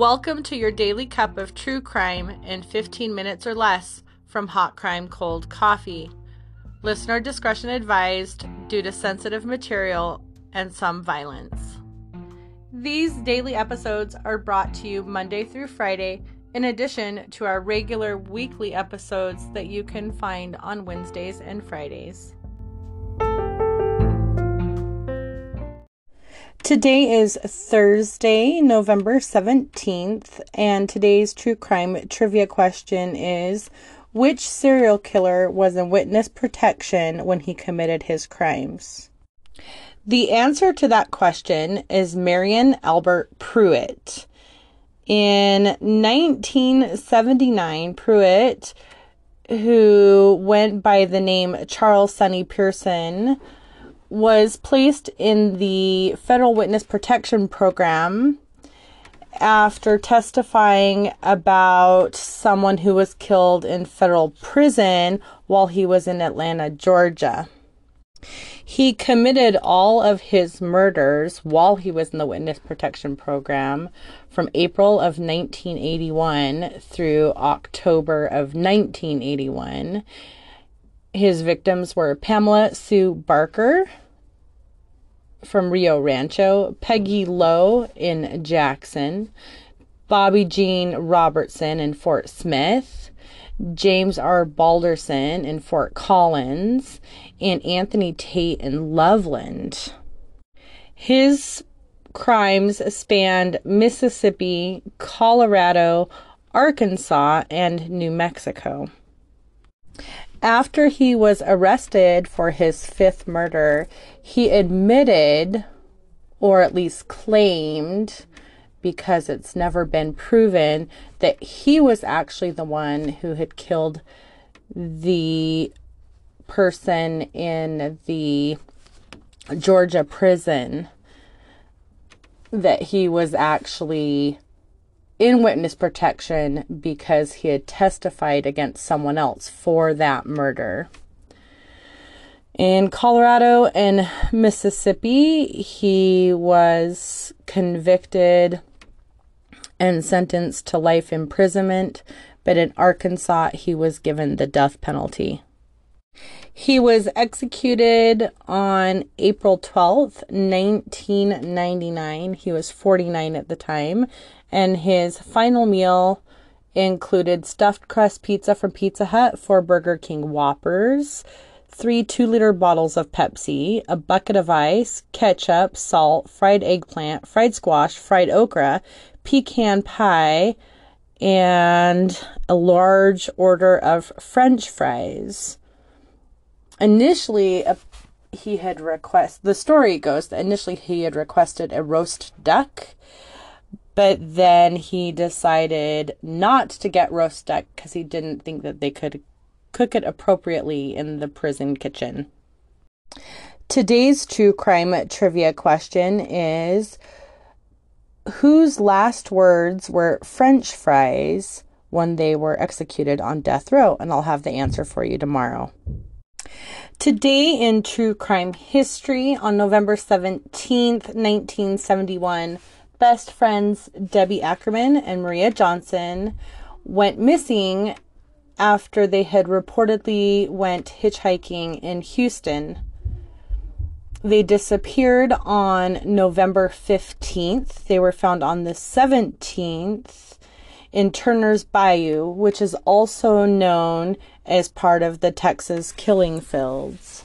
Welcome to your daily cup of true crime in 15 minutes or less from Hot Crime Cold Coffee. Listener discretion advised due to sensitive material and some violence. These daily episodes are brought to you Monday through Friday, in addition to our regular weekly episodes that you can find on Wednesdays and Fridays. Today is Thursday, November 17th, and today's true crime trivia question is Which serial killer was in witness protection when he committed his crimes? The answer to that question is Marion Albert Pruett. In 1979, Pruett, who went by the name Charles Sonny Pearson, was placed in the Federal Witness Protection Program after testifying about someone who was killed in federal prison while he was in Atlanta, Georgia. He committed all of his murders while he was in the Witness Protection Program from April of 1981 through October of 1981. His victims were Pamela Sue Barker from Rio Rancho, Peggy Lowe in Jackson, Bobby Jean Robertson in Fort Smith, James R. Balderson in Fort Collins, and Anthony Tate in Loveland. His crimes spanned Mississippi, Colorado, Arkansas, and New Mexico. After he was arrested for his fifth murder, he admitted, or at least claimed, because it's never been proven, that he was actually the one who had killed the person in the Georgia prison. That he was actually in witness protection because he had testified against someone else for that murder. In Colorado and Mississippi, he was convicted and sentenced to life imprisonment, but in Arkansas, he was given the death penalty. He was executed on April 12th, 1999. He was 49 at the time, and his final meal included stuffed crust pizza from Pizza Hut, four Burger King Whoppers, three two liter bottles of Pepsi, a bucket of ice, ketchup, salt, fried eggplant, fried squash, fried okra, pecan pie, and a large order of french fries. Initially, a, he had requested, the story goes that initially he had requested a roast duck but then he decided not to get roast duck because he didn't think that they could cook it appropriately in the prison kitchen. Today's true crime trivia question is Whose last words were French fries when they were executed on death row? And I'll have the answer for you tomorrow. Today in true crime history, on November 17th, 1971, best friends Debbie Ackerman and Maria Johnson went missing after they had reportedly went hitchhiking in Houston. They disappeared on November 15th. They were found on the 17th in Turner's Bayou, which is also known as part of the Texas killing fields.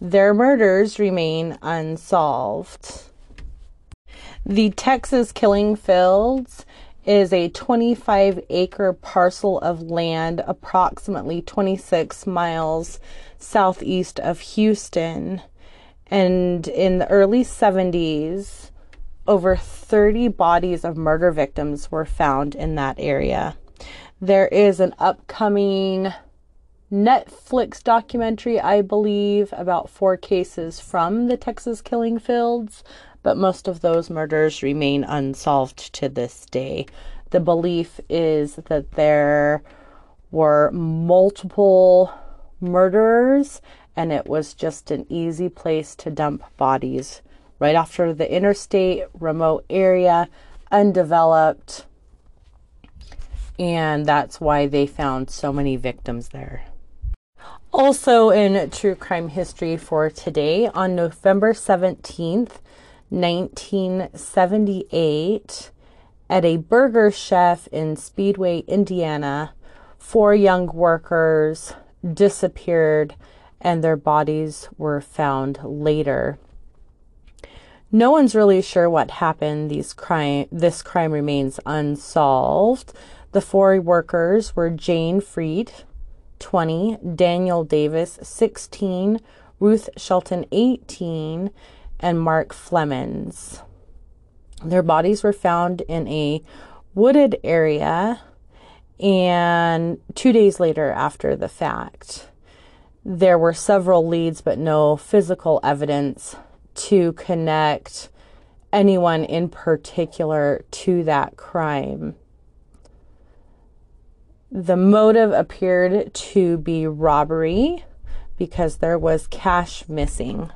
Their murders remain unsolved. The Texas Killing Fields is a 25 acre parcel of land approximately 26 miles southeast of Houston. And in the early 70s, over 30 bodies of murder victims were found in that area. There is an upcoming Netflix documentary, I believe, about four cases from the Texas killing fields but most of those murders remain unsolved to this day. The belief is that there were multiple murderers and it was just an easy place to dump bodies right after the interstate, remote area, undeveloped, and that's why they found so many victims there. Also, in true crime history for today, on November 17th, 1978, at a burger chef in Speedway, Indiana, four young workers disappeared and their bodies were found later. No one's really sure what happened. These crime, this crime remains unsolved. The four workers were Jayne Friedt, 20, Daniel Davis, 16, Ruth Shelton, 18, and Mark Flemmonds. Their bodies were found in a wooded area and two days later after the fact. There were several leads, but no physical evidence to connect anyone in particular to that crime. The motive appeared to be robbery because there was cash missing.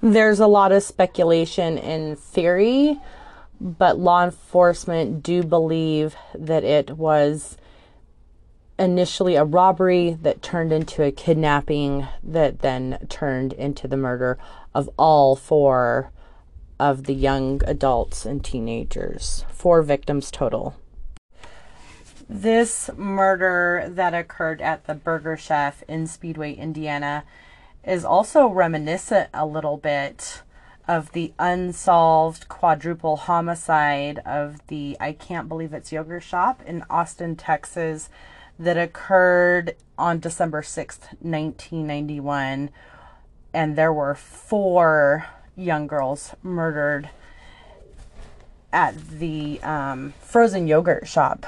There's a lot of speculation and theory, but law enforcement do believe that it was initially a robbery that turned into a kidnapping that then turned into the murder of all four of the young adults and teenagers. Four victims total. This murder that occurred at the Burger Chef in Speedway, Indiana, is also reminiscent a little bit of the unsolved quadruple homicide of the I Can't Believe It's Yogurt Shop in Austin, Texas, that occurred on December 6th, 1991. And there were four young girls murdered at the um, frozen yogurt shop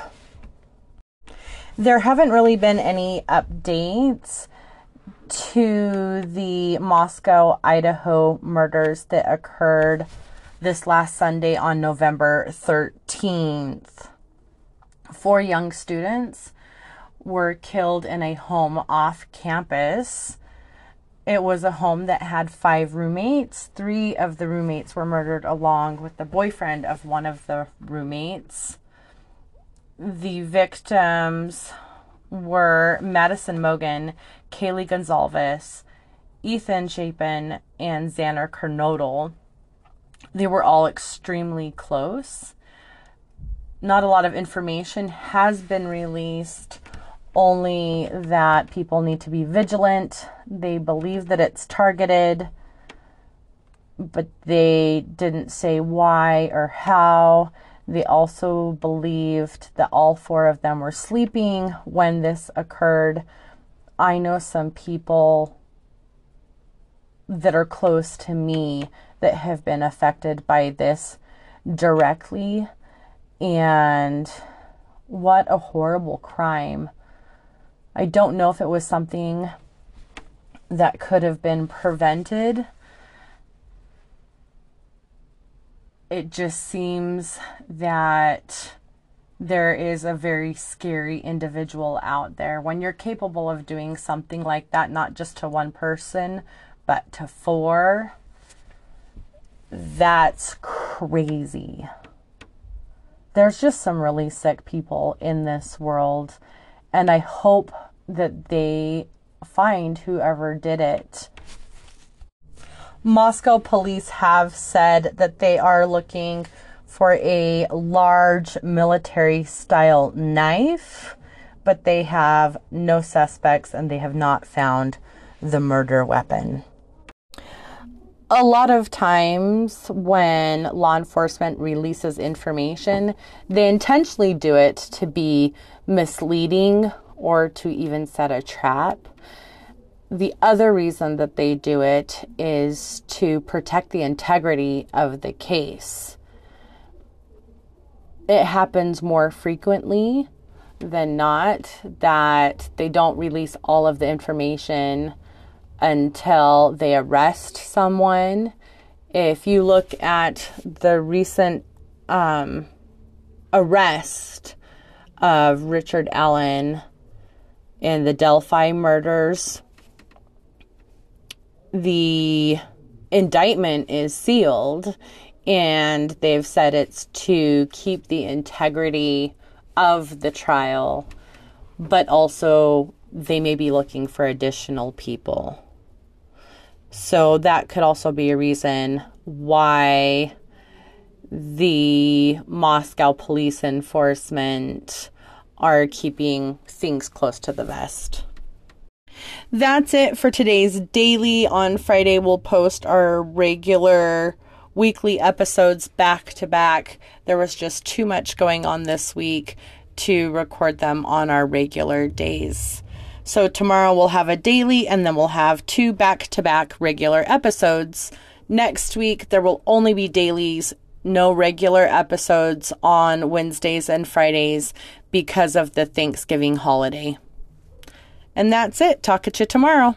there haven't really been any updates to the Moscow, Idaho murders that occurred this last Sunday on November 13th. Four young students were killed in a home off campus. It was a home that had five roommates. Three of the roommates were murdered along with the boyfriend of one of the roommates. The victims were Madison Mogen, Kaylee Gonzalez, Ethan Chapin, and Xander Kernodle. They were all extremely close. Not a lot of information has been released, only that people need to be vigilant. They believe that it's targeted, but they didn't say why or how. They also believed that all four of them were sleeping when this occurred. I know some people that are close to me that have been affected by this directly. And what a horrible crime. I don't know if it was something that could have been prevented it just seems that there is a very scary individual out there. When you're capable of doing something like that, not just to one person, but to four, that's crazy. There's just some really sick people in this world, and I hope that they find whoever did it Moscow police have said that they are looking for a large military style knife, but they have no suspects and they have not found the murder weapon. A lot of times when law enforcement releases information, they intentionally do it to be misleading or to even set a trap. The other reason that they do it is to protect the integrity of the case. It happens more frequently than not that they don't release all of the information until they arrest someone. If you look at the recent um, arrest of Richard Allen in the Delphi murders, the indictment is sealed and they've said it's to keep the integrity of the trial, but also they may be looking for additional people. So that could also be a reason why the Moscow police enforcement are keeping things close to the vest. That's it for today's daily. On Friday, we'll post our regular weekly episodes back to back. There was just too much going on this week to record them on our regular days. So tomorrow we'll have a daily and then we'll have two back to back regular episodes. Next week there will only be dailies, no regular episodes on Wednesdays and Fridays because of the Thanksgiving holiday. And that's it. Talk at you tomorrow.